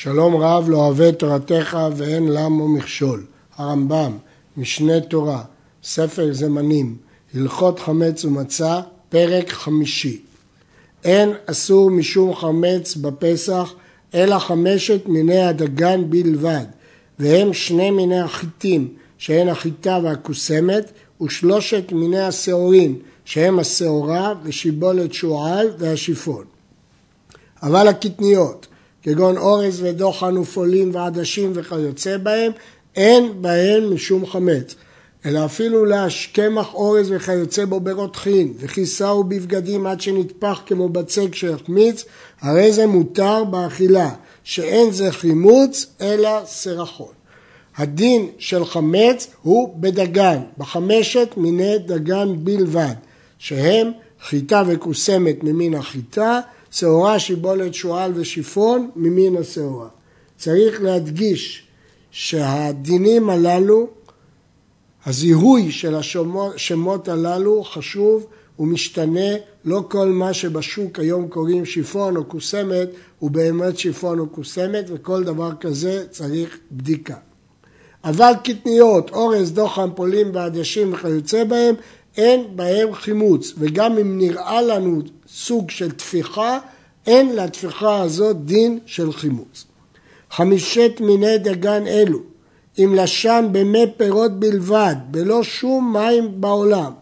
שלום רב לא אוהב תורתך ואין למו מכשול. הרמב"ם, משנה תורה, ספר זמנים, הלכות חמץ ומצה, פרק חמישי. אין אסור משום חמץ בפסח אלא חמשת מיני הדגן בלבד, והם שני מיני החיטים, שהן החיטה והכוסמת, ושלושת מיני השעורים, שהם השעורה ושיבולת שועל והשיפון. אבל הקטניות, כגון אורז ודוחן ופולים ועדשים וכיוצא בהם, אין בהם משום חמץ. אלא אפילו להשקמח אורז וכיוצא בו ברותחין, וכיסהו בבגדים עד שנטפח כמו בצק שיחמיץ, הרי זה מותר באכילה, שאין זה חימוץ אלא סרחון. הדין של חמץ הוא בדגן, בחמשת מיני דגן בלבד, שהם חיטה וכוסמת ממין החיטה, שעורה, שיבולת, שועל ושיפון ממין השעורה. צריך להדגיש שהדינים הללו, הזיהוי של השמות הללו חשוב ומשתנה, לא כל מה שבשוק היום קוראים שיפון או קוסמת הוא באמת שיפון או קוסמת וכל דבר כזה צריך בדיקה. אבל קטניות, אורז, דוחן, פולים ועדשים וכיוצא בהם, אין בהם חימוץ, וגם אם נראה לנו סוג של תפיחה, אין לתפיחה הזאת דין של חימוץ. חמישת מיני דגן אלו, אם לשן במי פירות בלבד, בלא שום מים בעולם,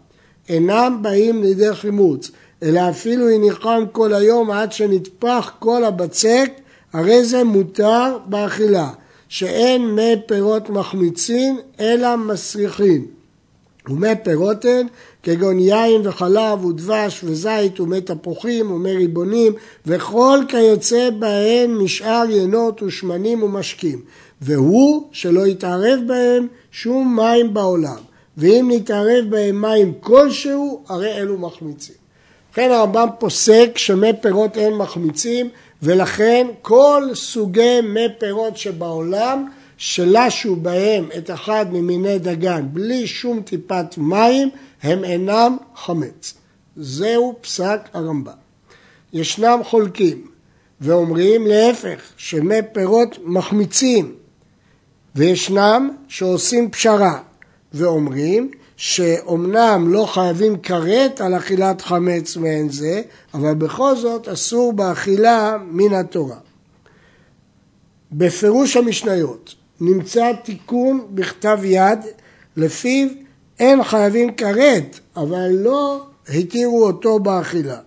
אינם באים לידי חימוץ, אלא אפילו הניחם כל היום עד שנטפח כל הבצק, הרי זה מותר באכילה, שאין מי פירות מחמיצין, אלא מסריחין. ומי פירות הן כגון יין וחלב ודבש וזית ומי תפוחים ומי ריבונים וכל כיוצא בהן משאר ינות ושמנים ומשקים והוא שלא יתערב בהם שום מים בעולם ואם נתערב בהם מים כלשהו הרי אלו מחמיצים. לכן הרמב"ם פוסק שמי פירות אין מחמיצים ולכן כל סוגי מי פירות שבעולם שלשו בהם את אחד ממיני דגן בלי שום טיפת מים, הם אינם חמץ. זהו פסק הרמב"ם. ישנם חולקים ואומרים להפך, שמי פירות מחמיצים, וישנם שעושים פשרה ואומרים שאומנם לא חייבים כרת על אכילת חמץ מעין זה, אבל בכל זאת אסור באכילה מן התורה. בפירוש המשניות נמצא תיקון בכתב יד לפיו אין חייבים כרת, אבל לא התירו אותו באכילה.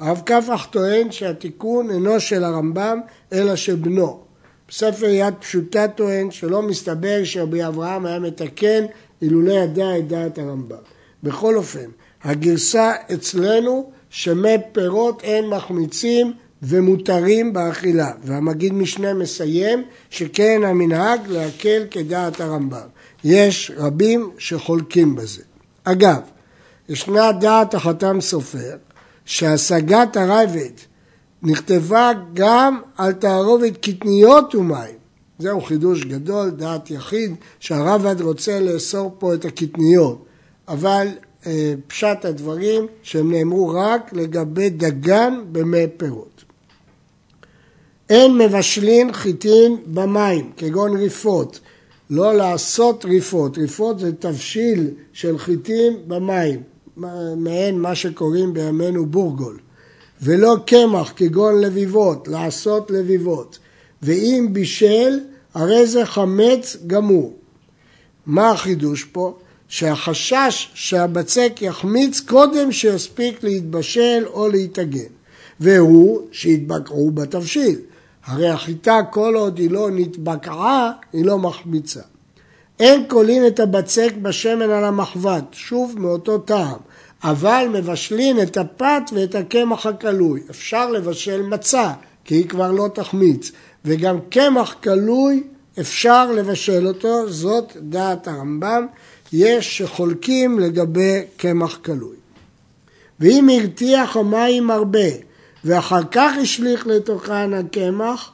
הרב קפח טוען שהתיקון אינו של הרמב"ם אלא של בנו. בספר יד פשוטה טוען שלא מסתבר שרבי אברהם היה מתקן אילולא ידע את דעת הרמב"ם. בכל אופן, הגרסה אצלנו שמי פירות אין מחמיצים ומותרים באכילה. והמגיד משנה מסיים שכן המנהג להקל כדעת הרמב"ם. יש רבים שחולקים בזה. אגב, ישנה דעת החתם סופר שהשגת הרייבד נכתבה גם על תערובת קטניות ומים. זהו חידוש גדול, דעת יחיד, שהרב"ד רוצה לאסור פה את הקטניות. אבל אה, פשט הדברים שהם נאמרו רק לגבי דגן במי פירות. אין מבשלין חיטין במים, כגון ריפות. לא לעשות ריפות, ריפות זה תבשיל של חיטים במים, מעין מה שקוראים בימינו בורגול. ולא קמח, כגון לביבות, לעשות לביבות. ואם בישל, הרי זה חמץ גמור. מה החידוש פה? שהחשש שהבצק יחמיץ קודם שיספיק להתבשל או להתאגן. והוא שיתבקעו בתבשיל. הרי החיטה כל עוד היא לא נתבקעה, היא לא מחמיצה. אין קולין את הבצק בשמן על המחבת, שוב מאותו טעם, אבל מבשלין את הפת ואת הקמח הכלוי. אפשר לבשל מצה, כי היא כבר לא תחמיץ, וגם קמח כלוי אפשר לבשל אותו, זאת דעת הרמב"ם, יש שחולקים לגבי קמח כלוי. ואם הרתיח המים הרבה ואחר כך השליך לתוכן הקמח,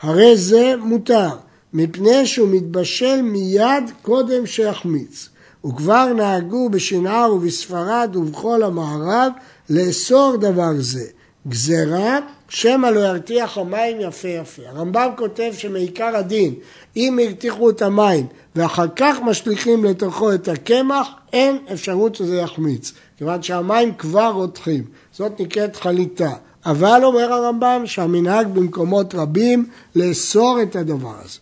הרי זה מותר, מפני שהוא מתבשל מיד קודם שיחמיץ. וכבר נהגו בשנער ובספרד ובכל המערב לאסור דבר זה. גזרה שמא לא ירתיח המים יפה יפה. הרמב"ם כותב שמעיקר הדין, אם הרתיחו את המים ואחר כך משליכים לתוכו את הקמח, אין אפשרות שזה יחמיץ, כיוון שהמים כבר רותחים. זאת נקראת חליטה. אבל אומר הרמב"ם שהמנהג במקומות רבים לאסור את הדבר הזה.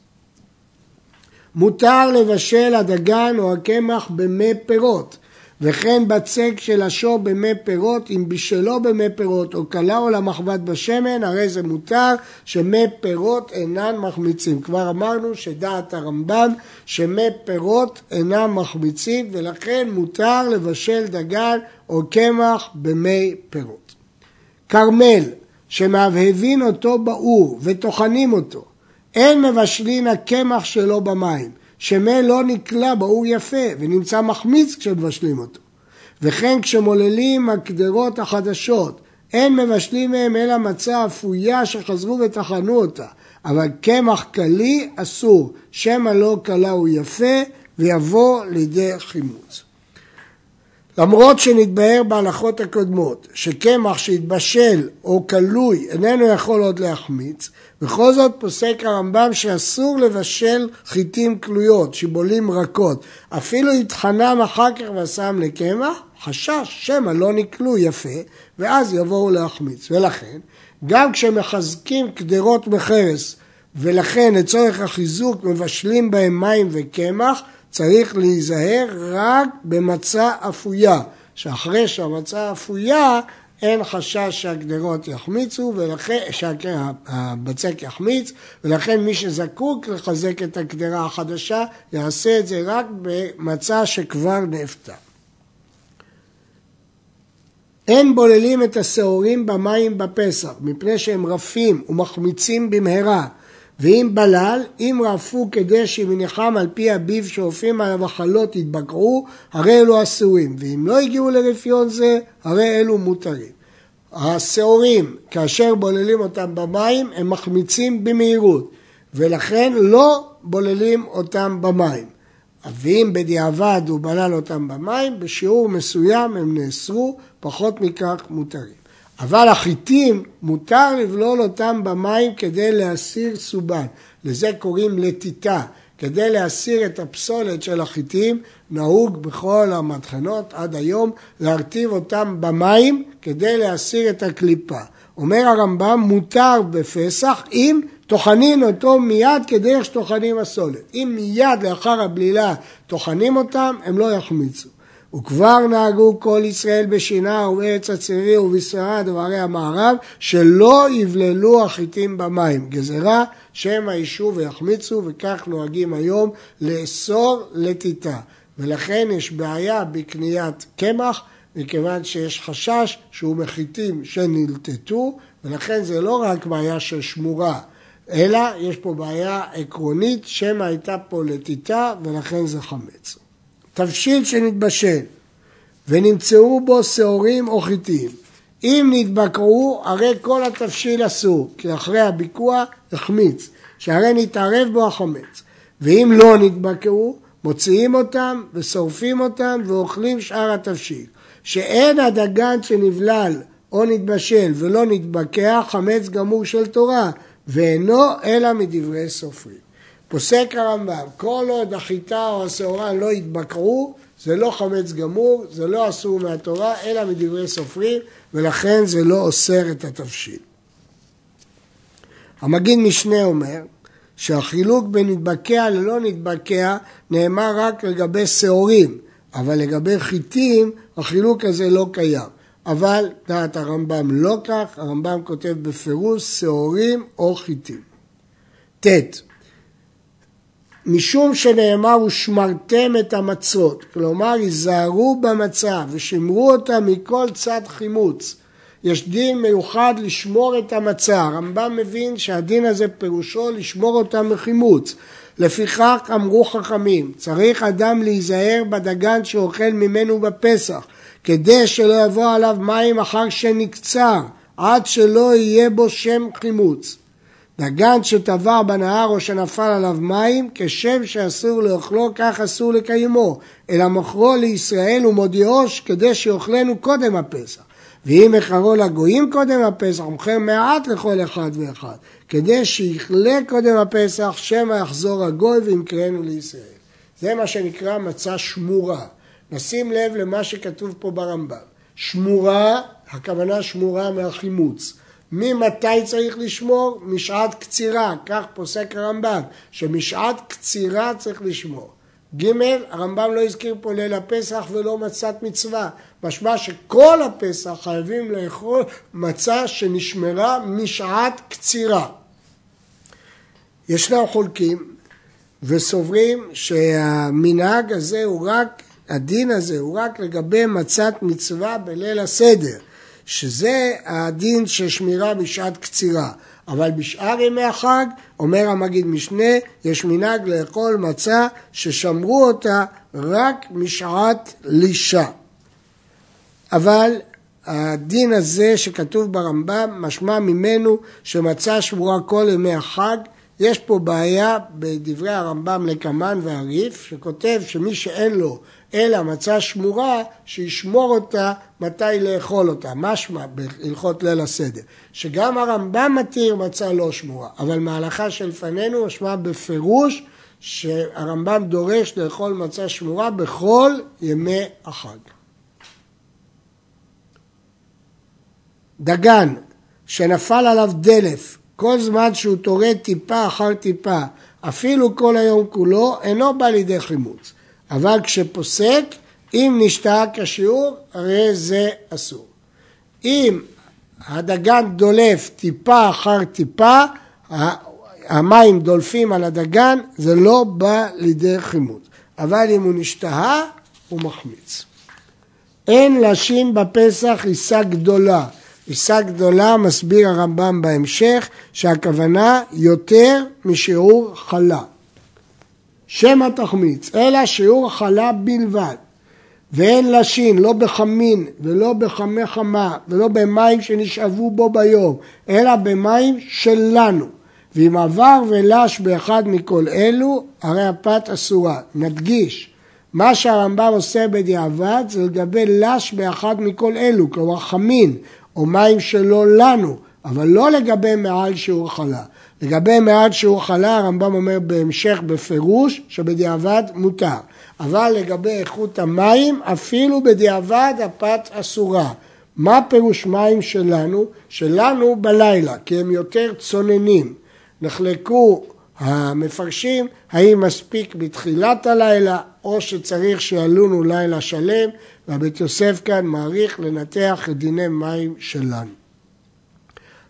מותר לבשל הדגן או הקמח במי פירות, וכן בצק של השור במי פירות, אם בשלו במי פירות או כלה או למחבת בשמן, הרי זה מותר שמי פירות אינן מחמיצים. כבר אמרנו שדעת הרמב"ם שמי פירות אינם מחמיצים, ולכן מותר לבשל דגן או קמח במי פירות. כרמל, שמהבהבים אותו באור וטוחנים אותו, אין מבשלין הקמח שלו במים, שמי לא נקלע באור יפה ונמצא מחמיץ כשמבשלים אותו. וכן כשמוללים הקדרות החדשות, אין מבשלים מהם אלא מצה אפויה שחזרו וטחנו אותה, אבל קמח קלי אסור, שמא לא קלה הוא יפה ויבוא לידי חימוץ. למרות שנתבהר בהלכות הקודמות שקמח שהתבשל או כלוי איננו יכול עוד להחמיץ, בכל זאת פוסק הרמב"ם שאסור לבשל חיטים כלויות, שיבולים רכות, אפילו יטחנם אחר כך ושם לקמח, חשש שמא לא נקלו יפה, ואז יבואו להחמיץ. ולכן, גם כשמחזקים קדרות בחרס, ולכן לצורך החיזוק מבשלים בהם מים וקמח, צריך להיזהר רק במצה אפויה, שאחרי שהמצה אפויה אין חשש שהגדרות יחמיצו, ולכן, שהבצק יחמיץ, ולכן מי שזקוק לחזק את הגדרה החדשה, יעשה את זה רק במצה שכבר נאפתה. אין בוללים את השעורים במים בפסח, מפני שהם רפים ומחמיצים במהרה, ואם בלל, אם רעפו כדי שמניחם על פי הביב שאופים עליו החלות יתבקעו, הרי אלו אסורים, ואם לא הגיעו לרפיון זה, הרי אלו מותרים. השעורים, כאשר בוללים אותם במים, הם מחמיצים במהירות, ולכן לא בוללים אותם במים. ואם בדיעבד הוא בלל אותם במים, בשיעור מסוים הם נאסרו, פחות מכך מותרים. אבל החיטים, מותר לבלול אותם במים כדי להסיר סובן. לזה קוראים לטיטה. כדי להסיר את הפסולת של החיטים, נהוג בכל המטחנות עד היום להרטיב אותם במים כדי להסיר את הקליפה. אומר הרמב"ם, מותר בפסח אם טוחנים אותו מיד כדרך שטוחנים הסולת. אם מיד לאחר הבלילה טוחנים אותם, הם לא יחמיצו. וכבר נהגו כל ישראל בשינה ובארץ הצעירי ובספרד ובערי המערב שלא יבללו החיטים במים. גזרה שמא יישוב ויחמיצו וכך נוהגים היום לאסור לטיטה. ולכן יש בעיה בקניית קמח מכיוון שיש חשש שהוא מחיטים שנלטטו ולכן זה לא רק בעיה של שמורה אלא יש פה בעיה עקרונית שמא הייתה פה לטיטה ולכן זה חמץ. תבשיל שנתבשל ונמצאו בו שעורים או חיטים. אם נתבקעו, הרי כל התבשיל אסור, כי אחרי הביקוע החמיץ, שהרי נתערב בו החמץ. ואם לא נתבקעו, מוציאים אותם ושורפים אותם ואוכלים שאר התבשיל. שאין הדגן שנבלל או נתבשל ולא נתבקע, חמץ גמור של תורה, ואינו אלא מדברי סופרים. פוסק הרמב"ם, כל עוד החיטה או השעורה לא יתבקעו, זה לא חמץ גמור, זה לא אסור מהתורה, אלא מדברי סופרים, ולכן זה לא אוסר את התבשיל. המגיד משנה אומר שהחילוק בין נתבקע ללא נתבקע נאמר רק לגבי שעורים, אבל לגבי חיטים החילוק הזה לא קיים. אבל דעת הרמב"ם לא כך, הרמב"ם כותב בפירוש שעורים או חיטים. ט. משום שנאמר ושמרתם את המצות, כלומר היזהרו במצה ושמרו אותה מכל צד חימוץ. יש דין מיוחד לשמור את המצה, הרמב"ם מבין שהדין הזה פירושו לשמור אותה מחימוץ. לפיכך אמרו חכמים, צריך אדם להיזהר בדגן שאוכל ממנו בפסח, כדי שלא יבוא עליו מים אחר שנקצר, עד שלא יהיה בו שם חימוץ. דגן שטבע בנהר או שנפל עליו מים, כשם שאסור לאוכלו, כך אסור לקיימו, אלא מוכרו לישראל ומודיעו כדי שיאכלנו קודם הפסח. ואם מכרו לגויים קודם הפסח, מוכר מעט לכל אחד ואחד, כדי שיכלה קודם הפסח, שמא יחזור הגוי וימכרנו לישראל. זה מה שנקרא מצה שמורה. נשים לב למה שכתוב פה ברמב"ם. שמורה, הכוונה שמורה מהחימוץ. ממתי צריך לשמור? משעת קצירה, כך פוסק הרמב"ם, שמשעת קצירה צריך לשמור. ג', הרמב"ם לא הזכיר פה ליל הפסח ולא מצת מצווה, משמע שכל הפסח חייבים לאכול מצה שנשמרה משעת קצירה. ישנם חולקים וסוברים שהמנהג הזה הוא רק, הדין הזה הוא רק לגבי מצת מצווה בליל הסדר, שזה הדין של שמירה בשעת קצירה. אבל בשאר ימי החג, אומר המגיד משנה, יש מנהג לאכול מצה ששמרו אותה רק משעת לישה. אבל הדין הזה שכתוב ברמב"ם, משמע ממנו שמצה שמורה כל ימי החג. יש פה בעיה בדברי הרמב"ם לקמן והריף, שכותב שמי שאין לו אלא מצה שמורה, שישמור אותה מתי לאכול אותה, משמע בהלכות ליל הסדר. שגם הרמב"ם מתיר מצה לא שמורה, אבל מההלכה שלפנינו משמע בפירוש שהרמב"ם דורש לאכול מצה שמורה בכל ימי החג. דגן שנפל עליו דלף כל זמן שהוא טורד טיפה אחר טיפה, אפילו כל היום כולו, אינו בא לידי חימוץ. אבל כשפוסק, אם נשתה כשיעור, הרי זה אסור. אם הדגן דולף טיפה אחר טיפה, המים דולפים על הדגן, זה לא בא לידי חימוץ. אבל אם הוא נשתהה, הוא מחמיץ. אין לשין בפסח עיסה גדולה. עיסה גדולה מסביר הרמב"ם בהמשך שהכוונה יותר משיעור חלה. שמא תחמיץ, אלא שיעור חלה בלבד. ואין לשין, לא בחמין ולא בחמי חמה ולא במים שנשאבו בו ביום, אלא במים שלנו. ואם עבר ולש באחד מכל אלו, הרי הפת אסורה. נדגיש, מה שהרמב"ם עושה בדיעבד זה לגבי לש באחד מכל אלו, כלומר חמין או מים שלא לנו, אבל לא לגבי מעל שיעור חלה. לגבי מעל שיעור חלה הרמב"ם אומר בהמשך בפירוש שבדיעבד מותר. אבל לגבי איכות המים אפילו בדיעבד הפת אסורה. מה פירוש מים שלנו? שלנו בלילה, כי הם יותר צוננים. נחלקו המפרשים האם מספיק בתחילת הלילה או שצריך שיעלונו לילה שלם והבית יוסף כאן מעריך לנתח את דיני מים שלנו.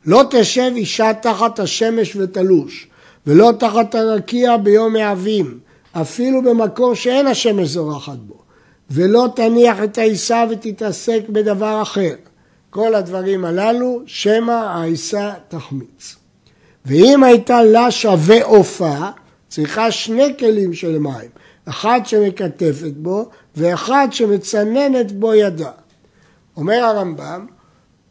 לא תשב אישה תחת השמש ותלוש ולא תחת הרקיע ביום העבים אפילו במקום שאין השמש זורחת בו ולא תניח את העיסה ותתעסק בדבר אחר. כל הדברים הללו שמא העיסה תחמיץ. ואם הייתה לה שווה עופה, צריכה שני כלים של מים, אחד שמקטפת בו ואחד שמצננת בו ידה. אומר הרמב"ם,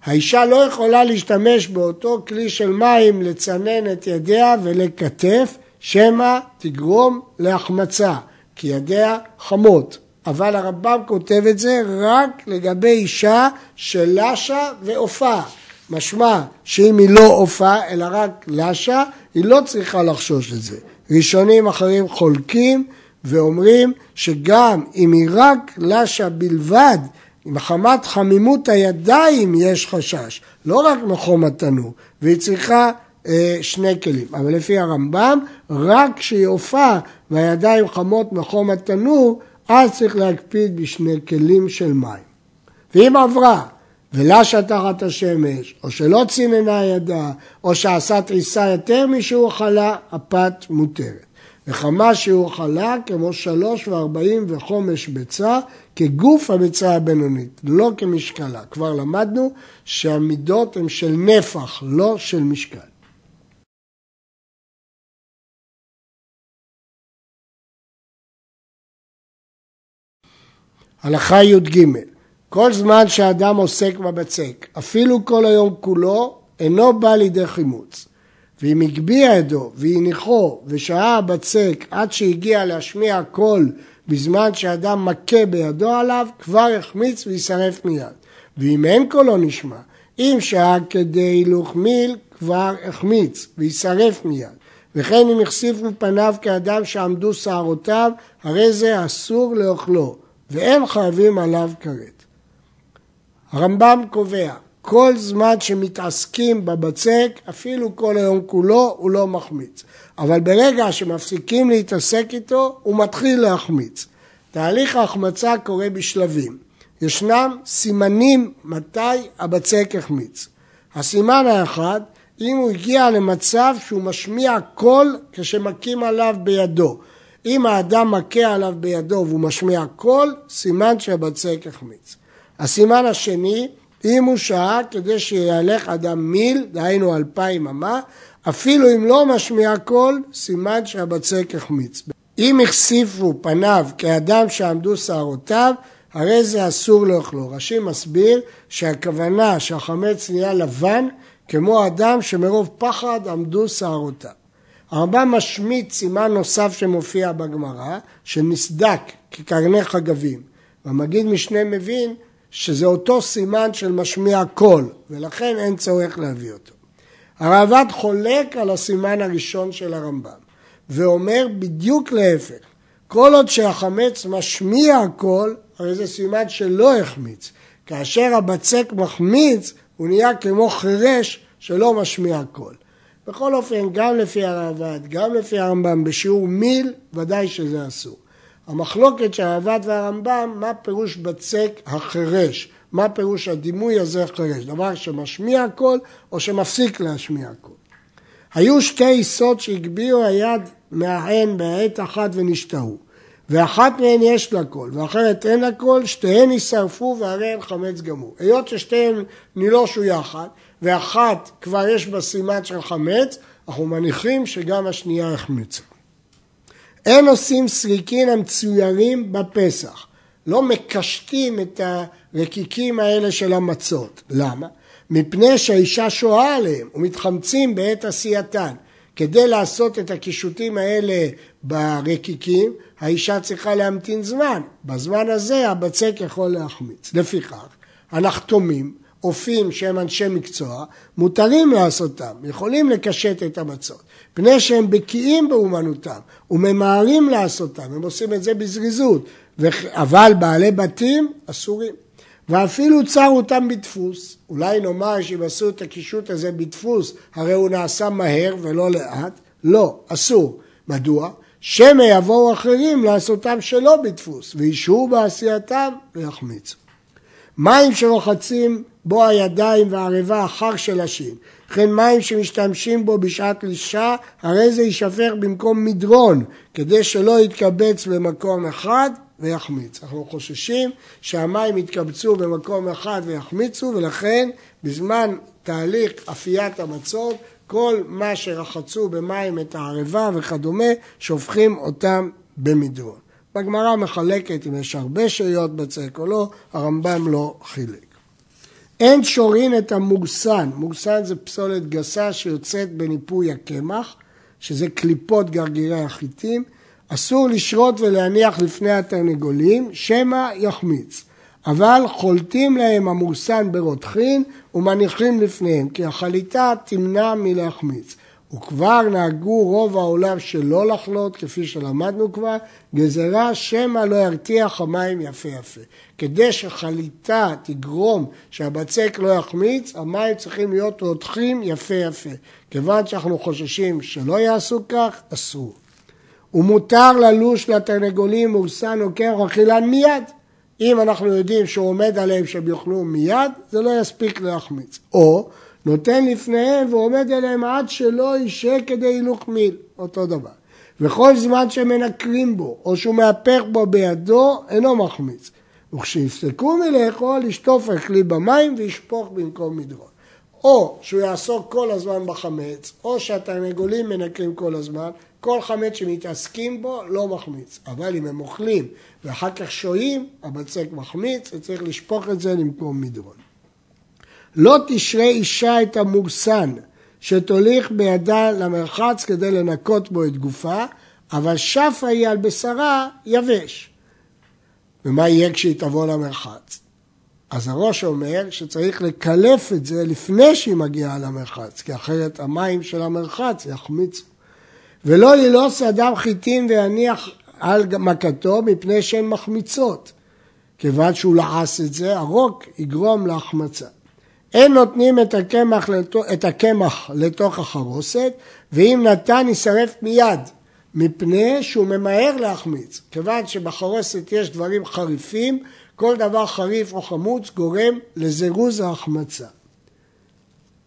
האישה לא יכולה להשתמש באותו כלי של מים לצנן את ידיה ולקטף, שמא תגרום להחמצה, כי ידיה חמות. אבל הרמב"ם כותב את זה רק לגבי אישה שלשה ועופה. משמע שאם היא לא עופה אלא רק לשה, היא לא צריכה לחשוש את זה. ראשונים אחרים חולקים ואומרים שגם אם היא רק לשה בלבד, מחמת חמימות הידיים יש חשש, לא רק מחום התנור, והיא צריכה אה, שני כלים. אבל לפי הרמב"ם, רק כשהיא עופה והידיים חמות מחום התנור, אז צריך להקפיד בשני כלים של מים. ואם עברה ולשה תחת השמש, או שלא ציננה ידה, או שעשה תריסה יותר משהוא חלה, הפת מותרת. וכמה שהוא חלה כמו שלוש וארבעים וחומש ביצה כגוף הביצה הבינונית, לא כמשקלה. כבר למדנו שהמידות הן של נפח, לא של משקל. הלכה י"ג כל זמן שאדם עוסק בבצק, אפילו כל היום כולו, אינו בא לידי חימוץ. ואם הגביה ידו והניחו ושהה הבצק עד שהגיע להשמיע קול בזמן שאדם מכה בידו עליו, כבר יחמיץ וישרף מיד. ואם אין קולו נשמע, אם שהה כדי הילוך מיל כבר החמיץ וישרף מיד. וכן אם החשיף מפניו כאדם שעמדו שערותיו, הרי זה אסור לאוכלו, ואין חייבים עליו כרת. הרמב"ם קובע, כל זמן שמתעסקים בבצק, אפילו כל היום כולו, הוא לא מחמיץ. אבל ברגע שמפסיקים להתעסק איתו, הוא מתחיל להחמיץ. תהליך ההחמצה קורה בשלבים. ישנם סימנים מתי הבצק החמיץ. הסימן האחד, אם הוא הגיע למצב שהוא משמיע קול כשמכים עליו בידו. אם האדם מכה עליו בידו והוא משמיע קול, סימן שהבצק החמיץ. הסימן השני, אם הוא שעה כדי שיהלך אדם מיל, דהיינו אלפיים אמה, אפילו אם לא משמיע קול, סימן שהבצק החמיץ. אם הכסיפו פניו כאדם שעמדו שערותיו, הרי זה אסור לאכלו. רש"י מסביר שהכוונה שהחמץ נהיה לבן כמו אדם שמרוב פחד עמדו שערותיו. הרמב"ם משמיט סימן נוסף שמופיע בגמרא, שנסדק כקרני חגבים. והמגיד משנה מבין שזה אותו סימן של משמיע קול, ולכן אין צורך להביא אותו. הראב"ד חולק על הסימן הראשון של הרמב"ם, ואומר בדיוק להפך. כל עוד שהחמץ משמיע קול, הרי זה סימן שלא החמיץ. כאשר הבצק מחמיץ, הוא נהיה כמו חירש שלא משמיע קול. בכל אופן, גם לפי הראב"ד, גם לפי הרמב"ם, בשיעור מיל, ודאי שזה אסור. המחלוקת של הראב"ד והרמב"ם, מה פירוש בצק החירש? מה פירוש הדימוי הזה חירש? דבר שמשמיע קול או שמפסיק להשמיע קול? היו שתי עיסות שהגביהו ידיהם מהם בעת אחת ונשתהו. ואחת מהן יש לה קול, ואחרת אין לה קול, שתיהן יישרפו והרי הן חמץ גמור. היות ששתיהן נילושו יחד, ואחת כבר יש בה סימן של חמץ, אנחנו מניחים שגם השנייה החמצה. אין עושים סריקין המצוירים בפסח. לא מקשטים את הרקיקים האלה של המצות. למה? מפני שהאישה שוהה עליהם ומתחמצים בעת עשייתן. כדי לעשות את הקישוטים האלה ברקיקים, האישה צריכה להמתין זמן. בזמן הזה הבצק יכול להחמיץ. לפיכך, הנחתומים, אופים שהם אנשי מקצוע, מותרים לעשותם, יכולים לקשט את המצות. פני שהם בקיאים באומנותם וממהרים לעשותם, הם עושים את זה בזריזות, אבל בעלי בתים אסורים. ואפילו צר אותם בדפוס, אולי נאמר שאם עשו את הקישוט הזה בדפוס, הרי הוא נעשה מהר ולא לאט, לא, אסור. מדוע? שמא יבואו אחרים לעשותם שלא בדפוס, וישהו בעשייתם ויחמיצו. מים שרוחצים בו הידיים והערבה אחר שלשים, וכן מים שמשתמשים בו בשעת לישה, הרי זה יישפך במקום מדרון, כדי שלא יתקבץ במקום אחד ויחמיץ. אנחנו חוששים שהמים יתקבצו במקום אחד ויחמיצו, ולכן בזמן תהליך אפיית המצות, כל מה שרחצו במים את הערבה וכדומה, שופכים אותם במדרון. בגמרא מחלקת אם יש הרבה שאריות בצק או לא, הרמב"ם לא חילק. אין שורין את המורסן, מורסן זה פסולת גסה שיוצאת בניפוי הקמח, שזה קליפות גרגירי החיטים, אסור לשרות ולהניח לפני התרנגולים, שמא יחמיץ. אבל חולטים להם המורסן ברותחין ומניחים לפניהם, כי החליטה תמנע מלהחמיץ. וכבר נהגו רוב העולם שלא לחלות, כפי שלמדנו כבר, גזרה שמא לא ירתיח המים יפה יפה. כדי שחליטה תגרום שהבצק לא יחמיץ, המים צריכים להיות רותחים יפה יפה. כיוון שאנחנו חוששים שלא יעשו כך, אסור. ומותר ללוש לתרנגולים מורסן או קרח אכילן מיד. אם אנחנו יודעים שהוא עומד עליהם שהם יאכלו מיד, זה לא יספיק להחמיץ. או נותן לפניהם ועומד עליהם עד שלא יישה כדי הילוך מיל, אותו דבר. וכל זמן שמנקרים בו או שהוא מהפך בו בידו, אינו מחמיץ. וכשיפסקו מלאכול, ישטוף הכלי במים וישפוך במקום מדרון. או שהוא יעסוק כל הזמן בחמץ, או שהתרנגולים מנקרים כל הזמן, כל חמץ שמתעסקים בו לא מחמיץ. אבל אם הם אוכלים ואחר כך שוהים, הבצק מחמיץ וצריך לשפוך את זה למקום מדרון. לא תשרה אישה את המורסן שתוליך בידה למרחץ כדי לנקות בו את גופה, אבל שפה היא על בשרה יבש. ומה יהיה כשהיא תבוא למרחץ? אז הראש אומר שצריך לקלף את זה לפני שהיא מגיעה למרחץ, כי אחרת המים של המרחץ יחמיצו. ולא ילוס אדם חיטים ויניח על מכתו מפני שהן מחמיצות. כיוון שהוא לעס את זה, הרוק יגרום להחמצה. אין נותנים את הקמח, את הקמח לתוך החרוסת, ואם נתן יישרף מיד, מפני שהוא ממהר להחמיץ. כיוון שבחרוסת יש דברים חריפים, כל דבר חריף או חמוץ גורם לזירוז ההחמצה.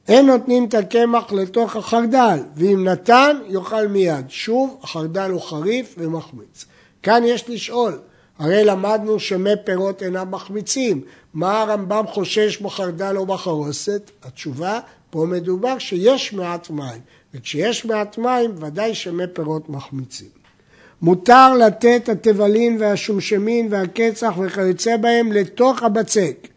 אין נותנים את הקמח לתוך החרדל, ואם נתן, יאכל מיד. שוב, החרדל הוא חריף ומחמיץ. כאן יש לשאול, הרי למדנו שמי פירות אינם מחמיצים. מה הרמב"ם חושש בחרדל או בחרוסת? התשובה, פה מדובר שיש מעט מים, וכשיש מעט מים, ודאי שמי פירות מחמיצים. מותר לתת התבלין והשומשמין והקצח וכיוצא בהם לתוך הבצק,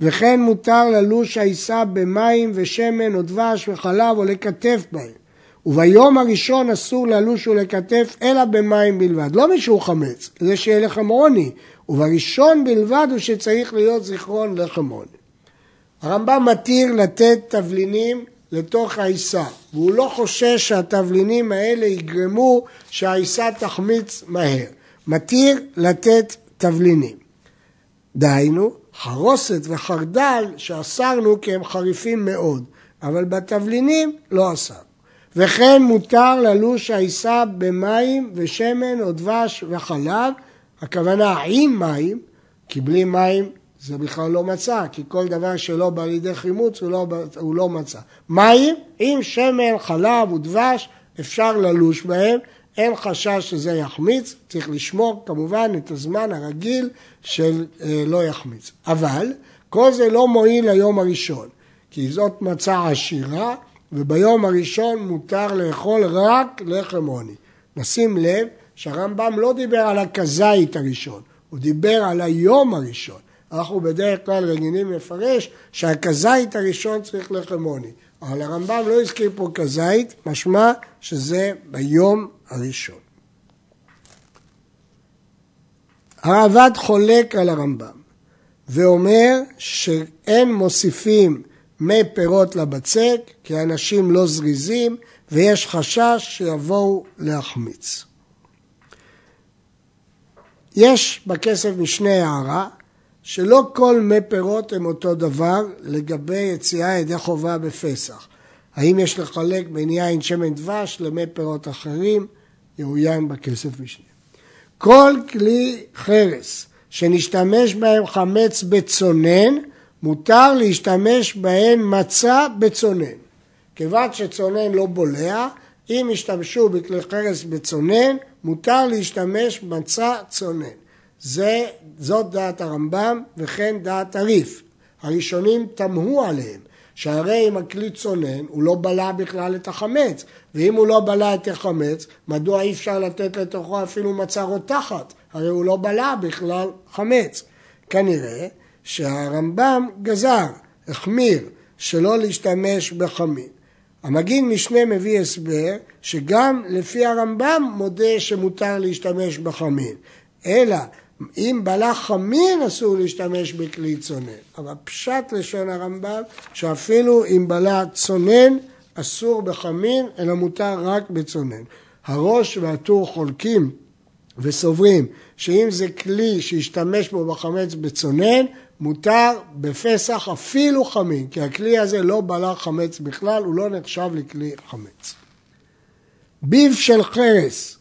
וכן מותר ללוש העיסה במים ושמן או דבש וחלב או לקטף בהם. וביום הראשון אסור ללוש ולקטף אלא במים בלבד, לא משהו חמץ, כדי שיהיה לחם עוני, ובראשון בלבד הוא שצריך להיות זיכרון לחם עוני. הרמב"ם מתיר לתת תבלינים לתוך העיסה, והוא לא חושש שהתבלינים האלה יגרמו שהעיסה תחמיץ מהר. מתיר לתת תבלינים. דהיינו, חרוסת וחרדל שאסרנו כי הם חריפים מאוד, אבל בתבלינים לא אסרנו. וכן מותר ללוש העיסה במים ושמן או דבש וחלב, הכוונה עם מים, כי בלי מים זה בכלל לא מצה, כי כל דבר שלא בא לידי חימוץ הוא לא, הוא לא מצה. מים עם שמן, חלב ודבש, אפשר ללוש בהם, אין חשש שזה יחמיץ, צריך לשמור כמובן את הזמן הרגיל של אה, לא יחמיץ. אבל כל זה לא מועיל ליום הראשון, כי זאת מצה עשירה, וביום הראשון מותר לאכול רק לחם עוני. נשים לב שהרמב"ם לא דיבר על הכזית הראשון, הוא דיבר על היום הראשון. אנחנו בדרך כלל רגילים לפרש שהכזית הראשון צריך לחם עוני. אבל הרמב"ם לא הזכיר פה כזית, משמע שזה ביום הראשון. הרעב"ד חולק על הרמב"ם ואומר שאין מוסיפים מי פירות לבצק כי אנשים לא זריזים ויש חשש שיבואו להחמיץ. יש בכסף משנה הערה שלא כל מי פירות הם אותו דבר לגבי יציאה ידי חובה בפסח. האם יש לחלק בין יין שמן דבש למי פירות אחרים? יאוין בכסף משנה. כל כלי חרס שנשתמש בהם חמץ בצונן, מותר להשתמש בהן מצה בצונן. כיוון שצונן לא בולע, אם ישתמשו בכלי חרס בצונן, מותר להשתמש במצה צונן. זה, זאת דעת הרמב"ם וכן דעת הריף. הראשונים תמהו עליהם, שהרי אם הכלי צונן, הוא לא בלע בכלל את החמץ, ואם הוא לא בלע את החמץ, מדוע אי אפשר לתת לתוכו אפילו מצה רותחת? הרי הוא לא בלע בכלל חמץ. כנראה שהרמב"ם גזר, החמיר, שלא להשתמש בחמין. המגיד משנה מביא הסבר שגם לפי הרמב"ם מודה שמותר להשתמש בחמין, אלא אם בלע חמין אסור להשתמש בכלי צונן. אבל פשט לשון הרמב"ם שאפילו אם בלע צונן אסור בחמין אלא מותר רק בצונן. הראש והטור חולקים וסוברים שאם זה כלי שהשתמש בו בחמץ בצונן מותר בפסח אפילו חמין כי הכלי הזה לא בלע חמץ בכלל הוא לא נחשב לכלי חמץ. ביב של חרס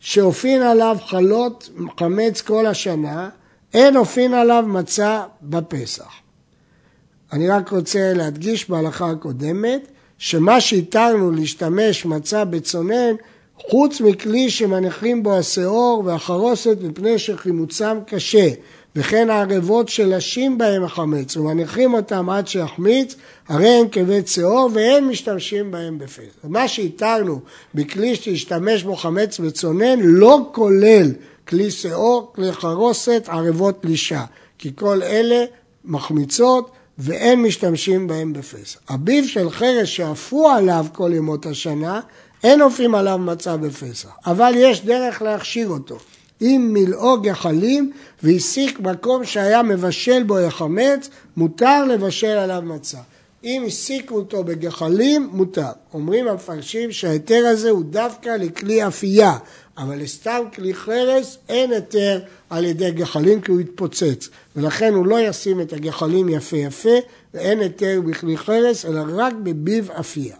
שאופין עליו חלות חמץ כל השנה, אין אופין עליו מצה בפסח. אני רק רוצה להדגיש בהלכה הקודמת, שמה שהתרנו להשתמש מצה בצונן, חוץ מכלי שמניחים בו השאור והחרוסת מפני שחימוצם קשה, וכן הערבות שלשים בהם החמץ ומניחים אותם עד שיחמיץ, הרי הם כבית שאור ואין משתמשים בהם בפסח. מה שהתרנו בכלי שהשתמש בו חמץ וצונן לא כולל כלי שאור, כלי חרוסת, ערבות פלישה, כי כל אלה מחמיצות ואין משתמשים בהם בפסח. הביב של חרס שאפו עליו כל ימות השנה, אין אופים עליו מצה בפסח, אבל יש דרך להכשיר אותו. אם מילאו גחלים והסיק מקום שהיה מבשל בו החמץ, מותר לבשל עליו מצה. אם הסיקו אותו בגחלים, מותר. אומרים המפרשים שההיתר הזה הוא דווקא לכלי אפייה, אבל לסתם כלי חרס אין היתר על ידי גחלים כי הוא יתפוצץ, ולכן הוא לא ישים את הגחלים יפה יפה, ואין היתר בכלי חרס, אלא רק בביב אפייה.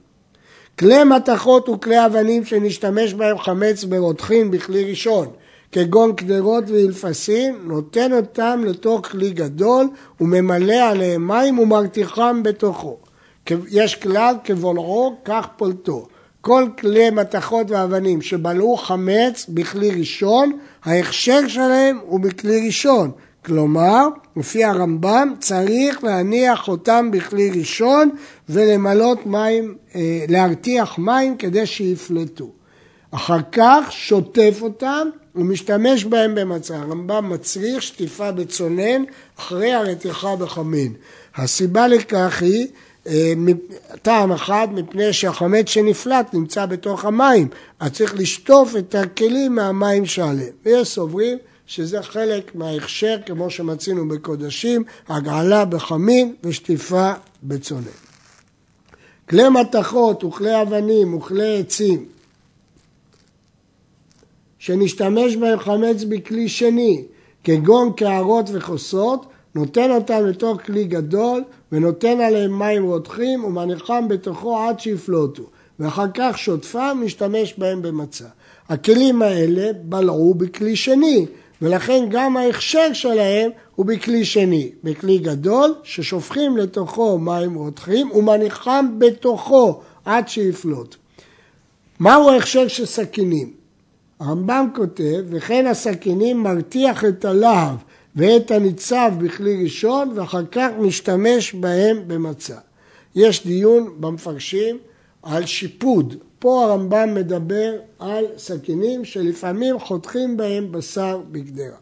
כלי מתכות וכלי אבנים שנשתמש בהם חמץ ברותחין בכלי ראשון, כגון קדרות ואלפסין, נותן אותם לתוך כלי גדול וממלא עליהם מים ומרתיחם בתוכו. יש כלל כבולעו, כך פולטו. כל כלי מתכות ואבנים שבלעו חמץ בכלי ראשון, ההכשר שלהם הוא בכלי ראשון. כלומר, לפי הרמב"ם, צריך להניח אותם בכלי ראשון ולמלות מים, אה, להרתיח מים כדי שיפלטו. אחר כך שוטף אותם ומשתמש בהם במצה. הרמב"ם מצריך שטיפה בצונן אחרי הרתיחה בחמין. הסיבה לכך היא אה, טעם אחד מפני שהחמץ שנפלט נמצא בתוך המים, אז צריך לשטוף את הכלים מהמים שעליהם. ויש סוברים שזה חלק מההכשר כמו שמצינו בקודשים, הגעלה בחמין ושטיפה בצונן. כלי מתכות וכלי אבנים וכלי עצים שנשתמש בהם חמץ בכלי שני, כגון קערות וכוסות, נותן אותם לתוך כלי גדול ונותן עליהם מים רותחים ומניחם בתוכו עד שיפלוטו ואחר כך שוטפם משתמש בהם במצה. הכלים האלה בלעו בכלי שני ולכן גם ההכשר שלהם הוא בכלי שני, בכלי גדול ששופכים לתוכו מים רותחים ומניחם בתוכו עד שיפלוט. מהו ההכשר של סכינים? הרמב"ם כותב, וכן הסכינים מרתיח את הלהב ואת הניצב בכלי ראשון ואחר כך משתמש בהם במצה. יש דיון במפרשים על שיפוד. פה הרמב"ם מדבר על סכינים שלפעמים חותכים בהם בשר בגדרה.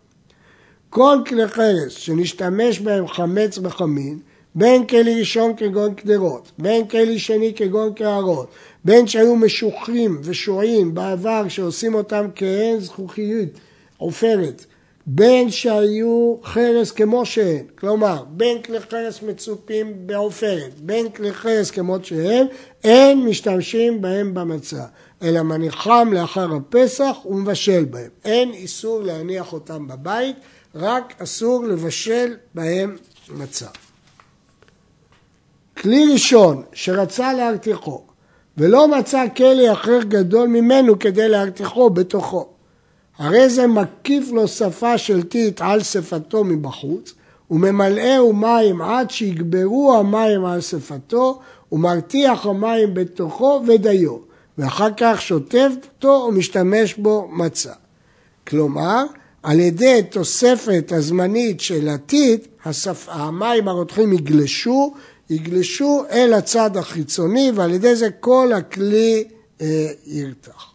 כל כלי חרס שנשתמש בהם חמץ בחמין, בין כלי ראשון כגון קדרות, בין כלי שני כגון קערות, בין שהיו משוחים ושועים בעבר שעושים אותם כעין זכוכיות עופרת, בין שהיו חרס כמו שהן, כלומר בין כלי חרס מצופים בעופרת, בין כלי חרס כמות שהן, אין משתמשים בהם במצה, אלא מניחם לאחר הפסח ומבשל בהם. אין איסור להניח אותם בבית, רק אסור לבשל בהם מצה. כלי ראשון שרצה להרתיחו ולא מצא כלי אחר גדול ממנו כדי להרתיחו בתוכו. הרי זה מקיף לו שפה של טיט על שפתו מבחוץ, וממלאהו מים עד שיגברו המים על שפתו, ומרתיח המים בתוכו ודיו, ואחר כך שוטף אותו ומשתמש בו מצה. כלומר, על ידי תוספת הזמנית של הטיט, המים הרותחים יגלשו יגלשו אל הצד החיצוני ועל ידי זה כל הכלי אה, ירתח.